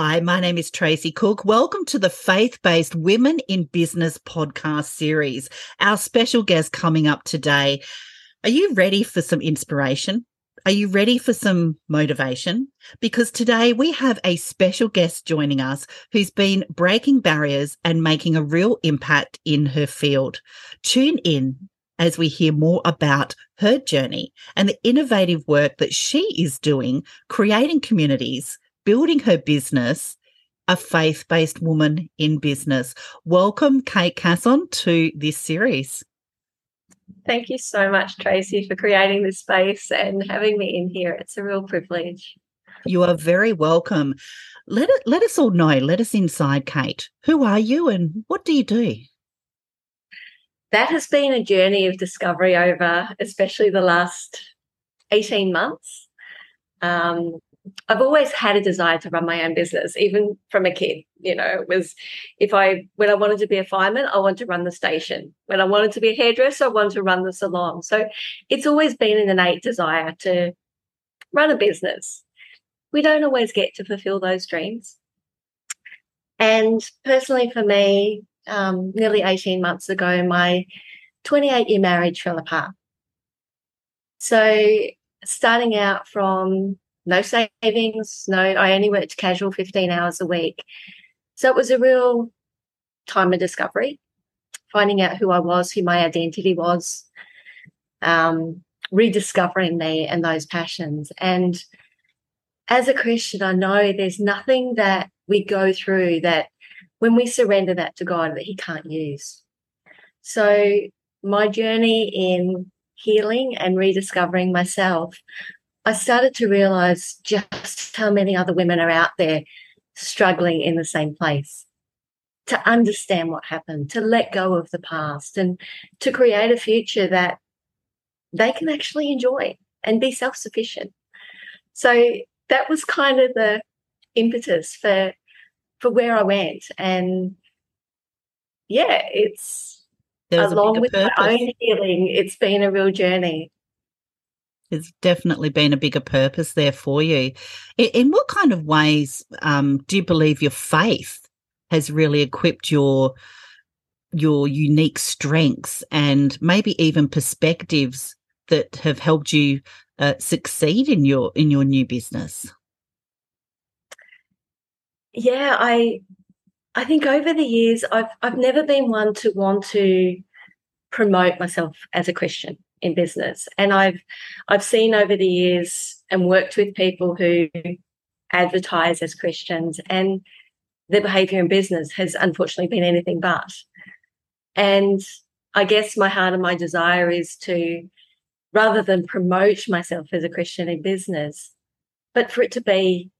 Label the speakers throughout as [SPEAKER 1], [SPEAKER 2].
[SPEAKER 1] Hi, my name is Tracey Cook. Welcome to the Faith Based Women in Business podcast series. Our special guest coming up today. Are you ready for some inspiration? Are you ready for some motivation? Because today we have a special guest joining us who's been breaking barriers and making a real impact in her field. Tune in as we hear more about her journey and the innovative work that she is doing, creating communities building her business, a faith based woman in business. Welcome, Kate Casson, to this series.
[SPEAKER 2] Thank you so much, Tracey, for creating this space and having me in here. It's a real privilege.
[SPEAKER 1] You are very welcome. Let it let us all know, let us inside, Kate. Who are you and what do you do?
[SPEAKER 2] That has been a journey of discovery over especially the last 18 months. Um, I've always had a desire to run my own business, even from a kid. You know, it was if I when I wanted to be a fireman, I wanted to run the station. When I wanted to be a hairdresser, I wanted to run the salon. So it's always been an innate desire to run a business. We don't always get to fulfill those dreams. And personally, for me, um, nearly 18 months ago, my 28 year marriage fell apart. So, starting out from no savings, no, I only worked casual 15 hours a week. So it was a real time of discovery, finding out who I was, who my identity was, um, rediscovering me and those passions. And as a Christian, I know there's nothing that we go through that when we surrender that to God that He can't use. So my journey in healing and rediscovering myself I started to realize just how many other women are out there struggling in the same place. To understand what happened, to let go of the past, and to create a future that they can actually enjoy and be self sufficient. So that was kind of the impetus for for where I went. And yeah, it's along with purpose. my own healing, it's been a real journey.
[SPEAKER 1] There's definitely been a bigger purpose there for you. In, in what kind of ways um, do you believe your faith has really equipped your your unique strengths and maybe even perspectives that have helped you uh, succeed in your in your new business?
[SPEAKER 2] Yeah, I I think over the years I've I've never been one to want to promote myself as a Christian in business. And I've I've seen over the years and worked with people who advertise as Christians and their behavior in business has unfortunately been anything but. And I guess my heart and my desire is to rather than promote myself as a Christian in business, but for it to be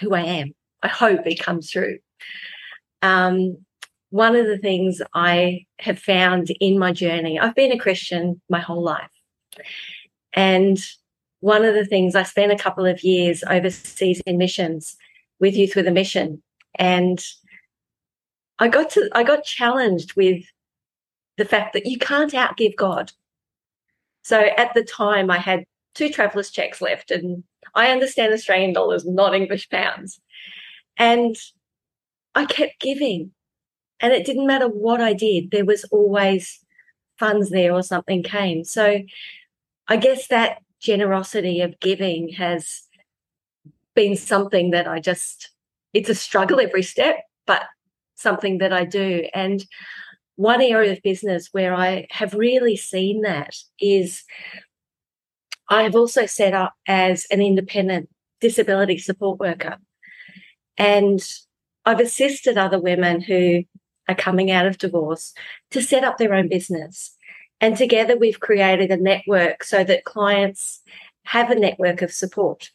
[SPEAKER 2] who I am. I hope it comes through. Um, one of the things I have found in my journey, I've been a Christian my whole life. And one of the things I spent a couple of years overseas in missions with Youth with a Mission. And I got to I got challenged with the fact that you can't outgive God. So at the time I had two traveller's checks left and I understand Australian dollars, not English pounds. And I kept giving and it didn't matter what I did, there was always funds there or something came. So I guess that generosity of giving has been something that I just, it's a struggle every step, but something that I do. And one area of business where I have really seen that is I have also set up as an independent disability support worker. And I've assisted other women who are coming out of divorce to set up their own business. And together we've created a network so that clients have a network of support.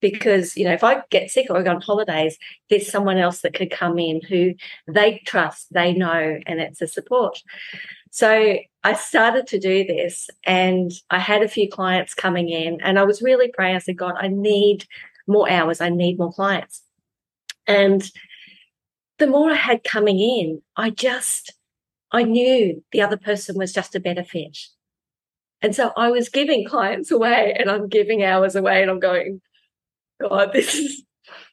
[SPEAKER 2] Because, you know, if I get sick or I go on holidays, there's someone else that could come in who they trust, they know, and it's a support. So I started to do this and I had a few clients coming in and I was really praying. I said, God, I need more hours. I need more clients. And the more I had coming in, I just, I knew the other person was just a better fit. And so I was giving clients away and I'm giving hours away and I'm going, God, this is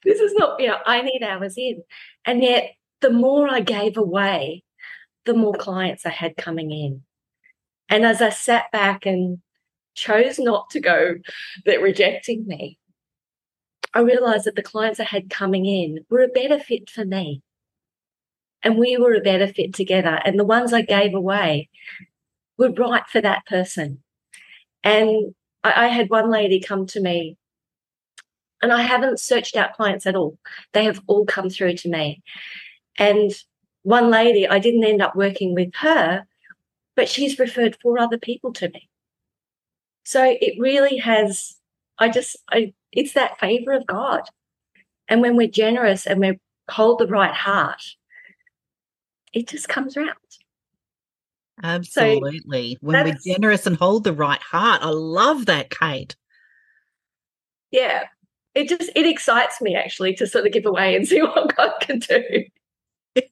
[SPEAKER 2] this is not, you know, I need hours in. And yet, the more I gave away, the more clients I had coming in. And as I sat back and chose not to go, they're rejecting me. I realized that the clients I had coming in were a better fit for me. And we were a better fit together. And the ones I gave away were right for that person. And I, I had one lady come to me, and I haven't searched out clients at all. They have all come through to me. And one lady, I didn't end up working with her, but she's referred four other people to me. So it really has, I just, I, it's that favor of God. And when we're generous and we hold the right heart, it just comes around.
[SPEAKER 1] Absolutely. So when we're generous and hold the right heart. I love that, Kate.
[SPEAKER 2] Yeah. It just it excites me actually to sort of give away and see what God can do.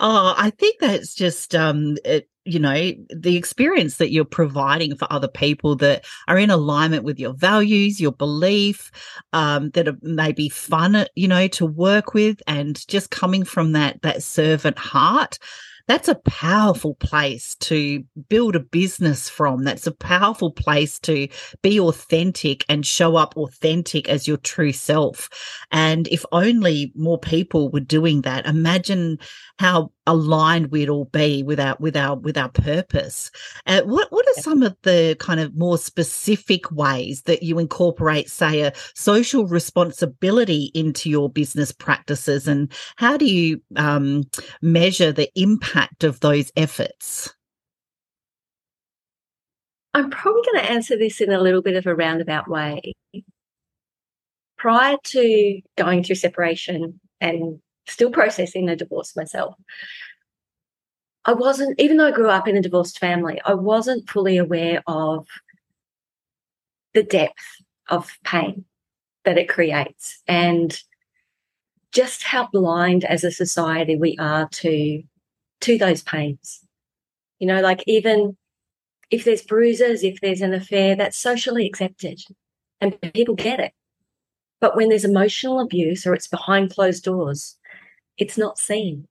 [SPEAKER 1] oh, I think that's just um it, you know the experience that you're providing for other people that are in alignment with your values your belief um, that are maybe fun you know to work with and just coming from that that servant heart that's a powerful place to build a business from. That's a powerful place to be authentic and show up authentic as your true self. And if only more people were doing that, imagine how aligned we'd all be with our with our with our purpose. Uh, what what are some of the kind of more specific ways that you incorporate, say, a social responsibility into your business practices, and how do you um, measure the impact of those efforts?
[SPEAKER 2] I'm probably going to answer this in a little bit of a roundabout way. Prior to going through separation and still processing the divorce myself. I wasn't, even though I grew up in a divorced family, I wasn't fully aware of the depth of pain that it creates and just how blind as a society we are to to those pains. You know, like even if there's bruises, if there's an affair, that's socially accepted and people get it. But when there's emotional abuse or it's behind closed doors, it's not seen.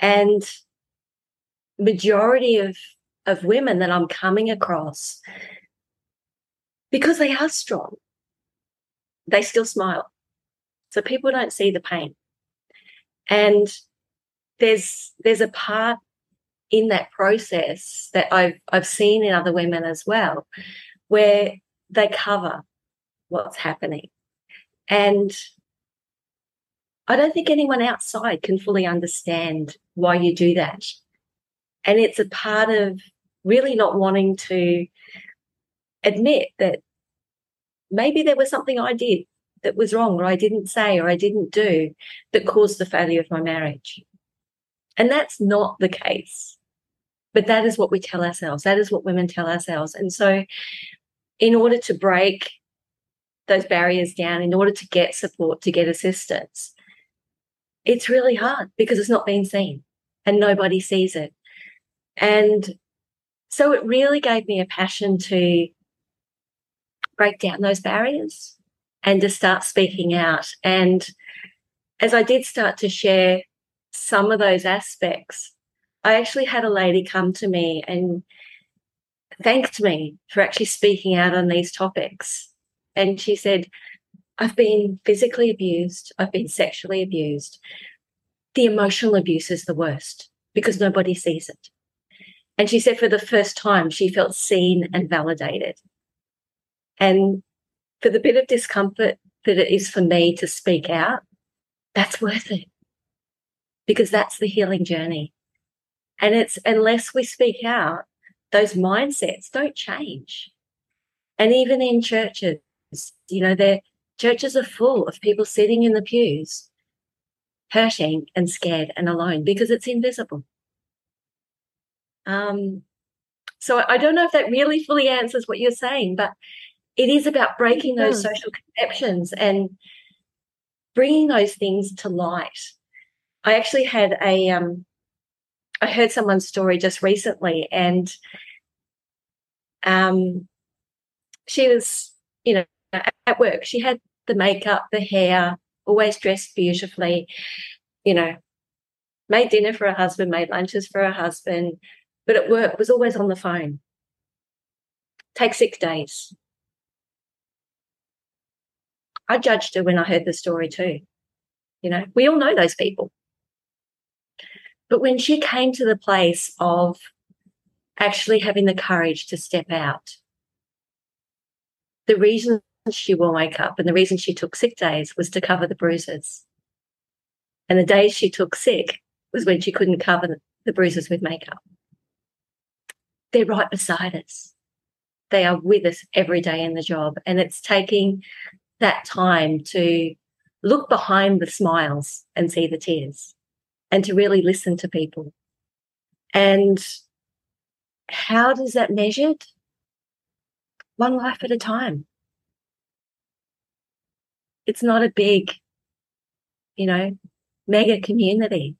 [SPEAKER 2] And majority of of women that I'm coming across, because they are strong, they still smile. So people don't see the pain. And there's there's a part in that process that I've I've seen in other women as well, where they cover what's happening. And I don't think anyone outside can fully understand why you do that. And it's a part of really not wanting to admit that maybe there was something I did that was wrong, or I didn't say, or I didn't do that caused the failure of my marriage. And that's not the case. But that is what we tell ourselves. That is what women tell ourselves. And so, in order to break those barriers down, in order to get support, to get assistance, it's really hard because it's not being seen and nobody sees it. And so it really gave me a passion to break down those barriers and to start speaking out. And as I did start to share some of those aspects, I actually had a lady come to me and thanked me for actually speaking out on these topics. And she said, I've been physically abused, I've been sexually abused. The emotional abuse is the worst because nobody sees it. And she said for the first time, she felt seen and validated. And for the bit of discomfort that it is for me to speak out, that's worth it because that's the healing journey. And it's unless we speak out, those mindsets don't change. And even in churches, you know, they're Churches are full of people sitting in the pews, hurting and scared and alone because it's invisible. Um, so I don't know if that really fully answers what you're saying, but it is about breaking those social conceptions and bringing those things to light. I actually had a, um, I heard someone's story just recently, and um, she was, you know, at work. She had the makeup, the hair, always dressed beautifully, you know, made dinner for her husband, made lunches for her husband, but at work was always on the phone. Take six days. I judged her when I heard the story too. You know, we all know those people. But when she came to the place of actually having the courage to step out, the reason she wore makeup and the reason she took sick days was to cover the bruises. And the days she took sick was when she couldn't cover the bruises with makeup. They're right beside us. They are with us every day in the job. And it's taking that time to look behind the smiles and see the tears and to really listen to people. And how does that measured? One life at a time. It's not a big, you know, mega community.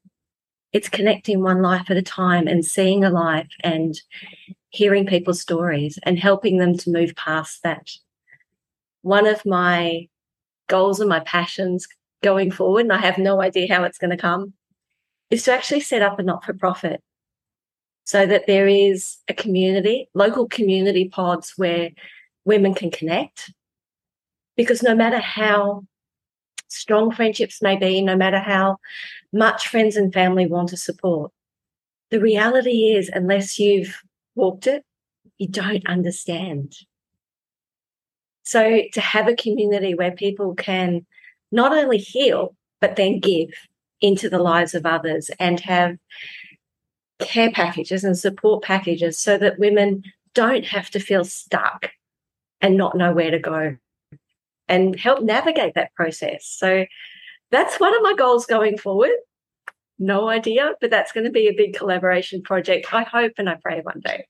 [SPEAKER 2] It's connecting one life at a time and seeing a life and hearing people's stories and helping them to move past that. One of my goals and my passions going forward, and I have no idea how it's going to come, is to actually set up a not for profit so that there is a community, local community pods where women can connect. Because no matter how strong friendships may be, no matter how much friends and family want to support, the reality is, unless you've walked it, you don't understand. So to have a community where people can not only heal, but then give into the lives of others and have care packages and support packages so that women don't have to feel stuck and not know where to go and help navigate that process. So that's one of my goals going forward. No idea, but that's going to be a big collaboration project. I hope and I pray one day.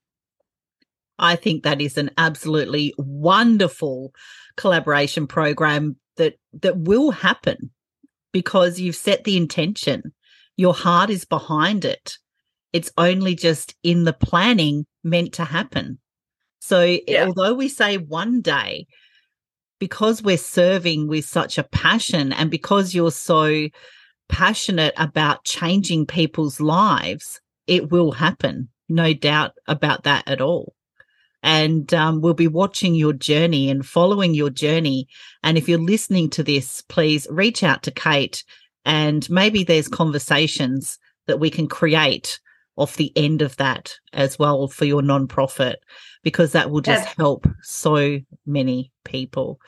[SPEAKER 1] I think that is an absolutely wonderful collaboration program that that will happen because you've set the intention. Your heart is behind it. It's only just in the planning meant to happen. So yeah. although we say one day, because we're serving with such a passion and because you're so passionate about changing people's lives, it will happen. No doubt about that at all and um, we'll be watching your journey and following your journey. And if you're listening to this, please reach out to Kate and maybe there's conversations that we can create off the end of that as well for your nonprofit because that will just help so many people.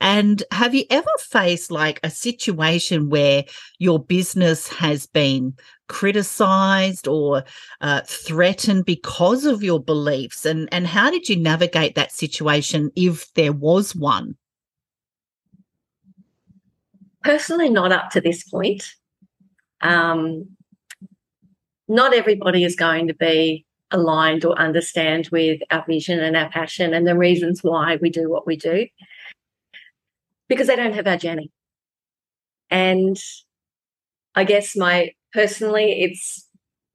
[SPEAKER 1] And have you ever faced like a situation where your business has been criticized or uh, threatened because of your beliefs? And, and how did you navigate that situation if there was one?
[SPEAKER 2] Personally, not up to this point. Um, not everybody is going to be aligned or understand with our vision and our passion and the reasons why we do what we do because they don't have our journey. And I guess my personally, it's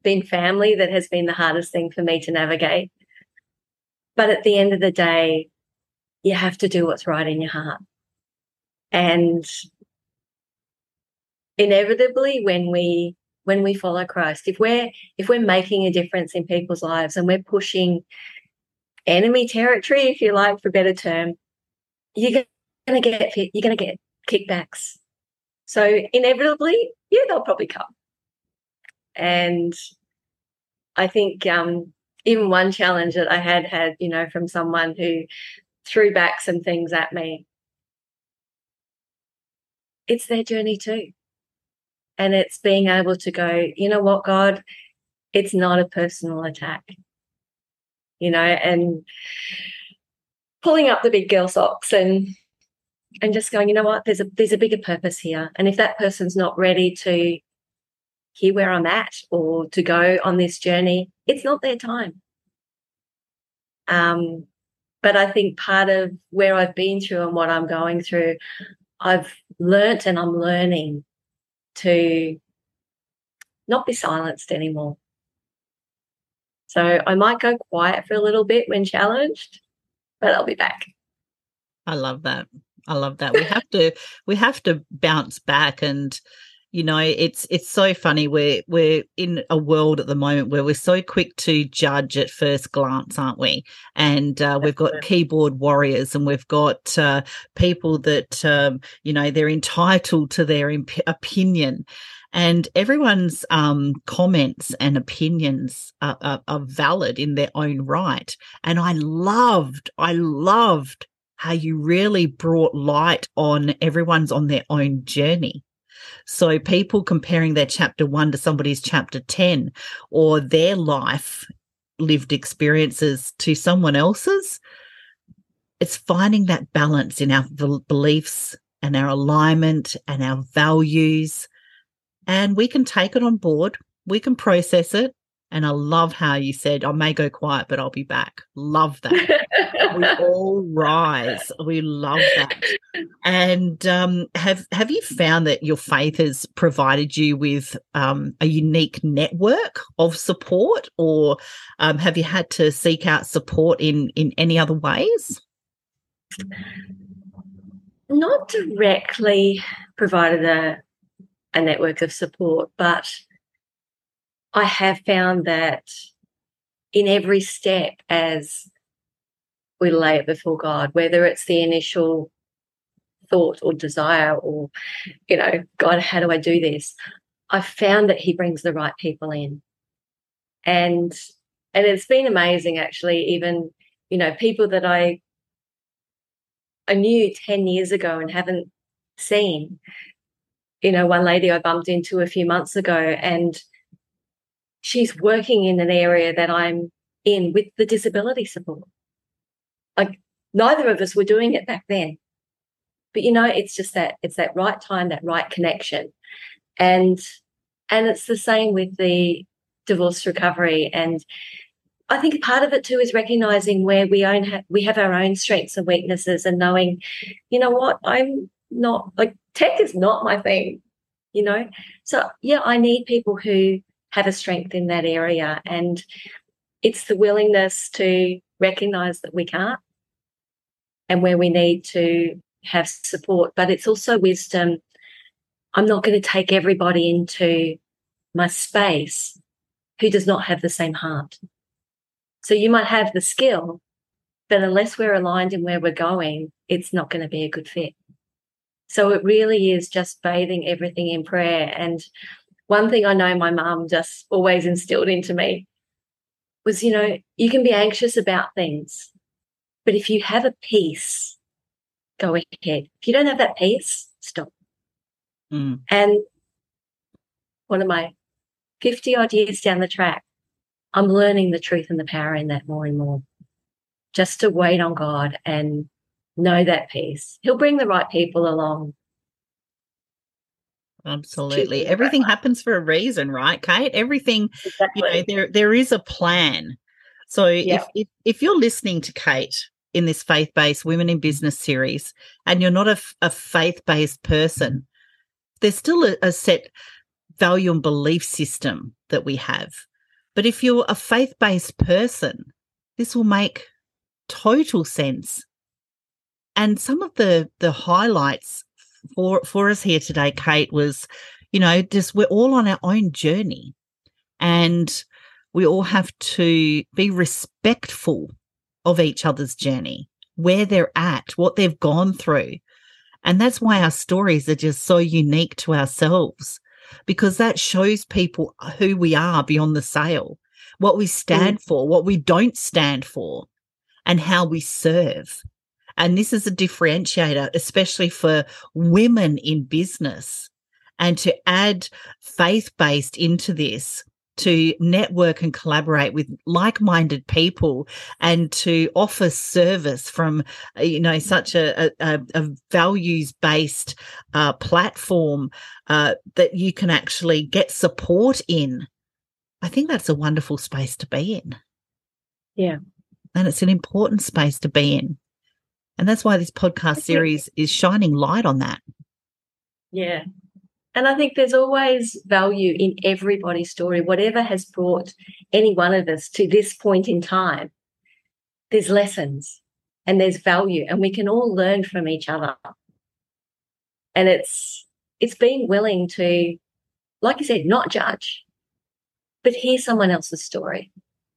[SPEAKER 2] been family that has been the hardest thing for me to navigate. But at the end of the day, you have to do what's right in your heart. And inevitably, when we when we follow Christ. If we're if we're making a difference in people's lives and we're pushing enemy territory, if you like, for a better term, you're to get you're to get kickbacks. So inevitably, yeah, they'll probably come. And I think um, even one challenge that I had had, you know, from someone who threw back some things at me. It's their journey too. And it's being able to go, you know what, God, it's not a personal attack, you know, and pulling up the big girl socks and and just going, you know what, there's a there's a bigger purpose here. And if that person's not ready to hear where I'm at or to go on this journey, it's not their time. Um, but I think part of where I've been through and what I'm going through, I've learnt and I'm learning to not be silenced anymore. So I might go quiet for a little bit when challenged, but I'll be back.
[SPEAKER 1] I love that. I love that. We have to we have to bounce back and you know it's it's so funny we're we're in a world at the moment where we're so quick to judge at first glance aren't we? And uh, we've got keyboard warriors and we've got uh, people that um, you know they're entitled to their imp- opinion. And everyone's um, comments and opinions are, are, are valid in their own right. And i loved i loved how you really brought light on everyone's on their own journey so people comparing their chapter one to somebody's chapter 10 or their life lived experiences to someone else's, it's finding that balance in our beliefs and our alignment and our values. And we can take it on board, we can process it, and I love how you said, I may go quiet, but I'll be back. Love that. we all rise. We love that. And um, have have you found that your faith has provided you with um, a unique network of support, or um, have you had to seek out support in in any other ways?
[SPEAKER 2] Not directly provided a a network of support, but I have found that in every step as we lay it before God, whether it's the initial thought or desire or, you know, God, how do I do this? I've found that He brings the right people in. And and it's been amazing actually, even, you know, people that I I knew 10 years ago and haven't seen. You know, one lady I bumped into a few months ago and she's working in an area that I'm in with the disability support. Like neither of us were doing it back then. But you know, it's just that it's that right time, that right connection. And and it's the same with the divorce recovery. And I think part of it too is recognizing where we own ha- we have our own strengths and weaknesses and knowing, you know what, I'm not like tech is not my thing, you know. So yeah, I need people who have a strength in that area. And it's the willingness to recognize that we can't and where we need to have support. But it's also wisdom. I'm not going to take everybody into my space who does not have the same heart. So you might have the skill, but unless we're aligned in where we're going, it's not going to be a good fit. So it really is just bathing everything in prayer. And one thing I know my mum just always instilled into me was, you know, you can be anxious about things, but if you have a peace, go ahead. If you don't have that peace, stop. Mm. And one of my 50 odd years down the track, I'm learning the truth and the power in that more and more. Just to wait on God and know that peace. He'll bring the right people along
[SPEAKER 1] Absolutely. Everything happens for a reason, right, Kate? Everything, exactly. you know, there there is a plan. So if, if if you're listening to Kate in this faith-based women in business series and you're not a, a faith-based person, there's still a, a set value and belief system that we have. But if you're a faith-based person, this will make total sense. And some of the the highlights for for us here today, Kate, was you know just we're all on our own journey, and we all have to be respectful of each other's journey, where they're at, what they've gone through. And that's why our stories are just so unique to ourselves, because that shows people who we are beyond the sale, what we stand mm. for, what we don't stand for, and how we serve. And this is a differentiator, especially for women in business. And to add faith based into this, to network and collaborate with like-minded people and to offer service from uh, you know such a, a, a values-based uh, platform uh, that you can actually get support in. I think that's a wonderful space to be in.
[SPEAKER 2] Yeah.
[SPEAKER 1] And it's an important space to be in and that's why this podcast series is shining light on that.
[SPEAKER 2] Yeah. And I think there's always value in everybody's story, whatever has brought any one of us to this point in time. There's lessons. and there's value and we can all learn from each other. And it's it's being willing to, like you said, not judge, but hear someone else's story.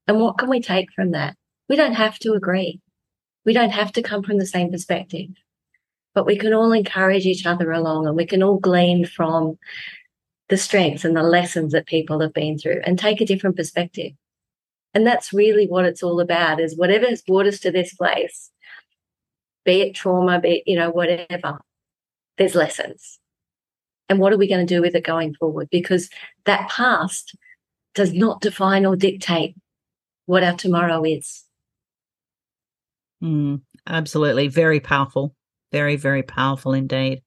[SPEAKER 2] And what can we take from that? We don't have to agree. We don't have to come from the same perspective, but we can all encourage each other along and we can all glean from the strengths and the lessons that people have been through and take a different perspective. And that's really what it's all about is whatever has brought us to this place, be it trauma, be it, you know, whatever, there's lessons. And what are we going to do with it going forward? Because that past does not define or dictate what our tomorrow is.
[SPEAKER 1] Mm, absolutely. Very powerful. Very, very powerful indeed.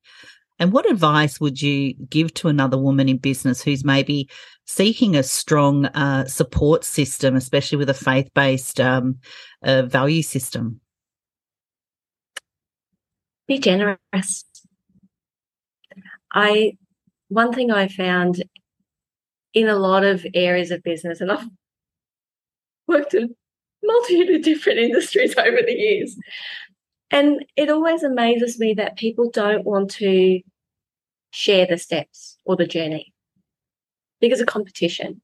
[SPEAKER 1] And what advice would you give to another woman in business who's maybe seeking a strong uh, support system, especially with a faith based um, uh, value system?
[SPEAKER 2] Be generous. I one thing I found in a lot of areas of business, and I've worked in multitude of different industries over the years. And it always amazes me that people don't want to share the steps or the journey because of competition.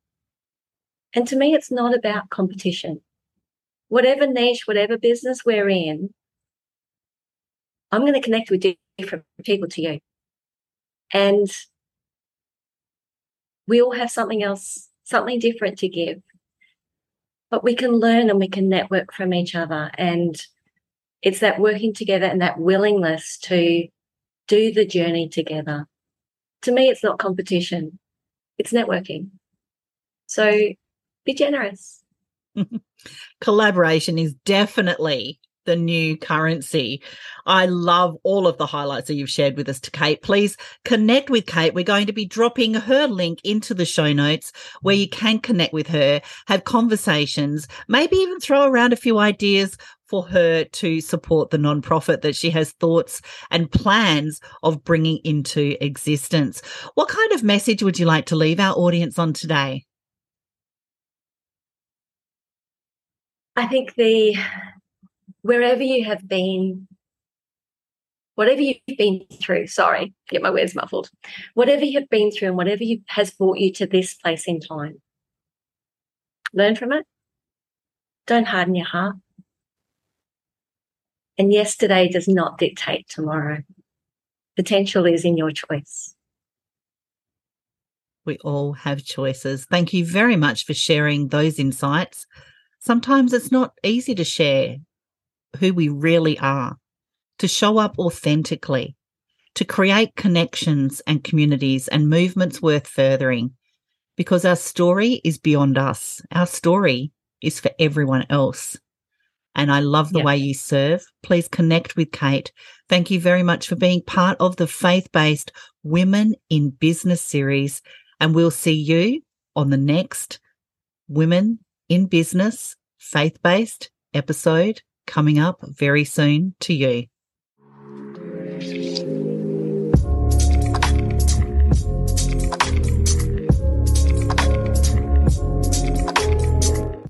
[SPEAKER 2] And to me, it's not about competition. Whatever niche, whatever business we're in, I'm going to connect with different people to you. And we all have something else, something different to give but we can learn and we can network from each other. And it's that working together and that willingness to do the journey together. To me, it's not competition, it's networking. So be generous.
[SPEAKER 1] Collaboration is definitely the new currency. I love all of the highlights that you've shared with us to Kate. Please connect with Kate. We're going to be dropping her link into the show notes where you can connect with her, have conversations, maybe even throw around a few ideas for her to support the nonprofit that she has thoughts and plans of bringing into existence. What kind of message would you like to leave our audience on today?
[SPEAKER 2] I think the wherever you have been, whatever you've been through, sorry, get my words muffled, whatever you've been through and whatever you, has brought you to this place in time, learn from it. Don't harden your heart. And yesterday does not dictate tomorrow. Potential is in your choice.
[SPEAKER 1] We all have choices. Thank you very much for sharing those insights. Sometimes it's not easy to share who we really are, to show up authentically, to create connections and communities and movements worth furthering. Because our story is beyond us. Our story is for everyone else. And I love the way you serve. Please connect with Kate. Thank you very much for being part of the faith based Women in Business series. And we'll see you on the next Women in Business faith based episode coming up very soon to you.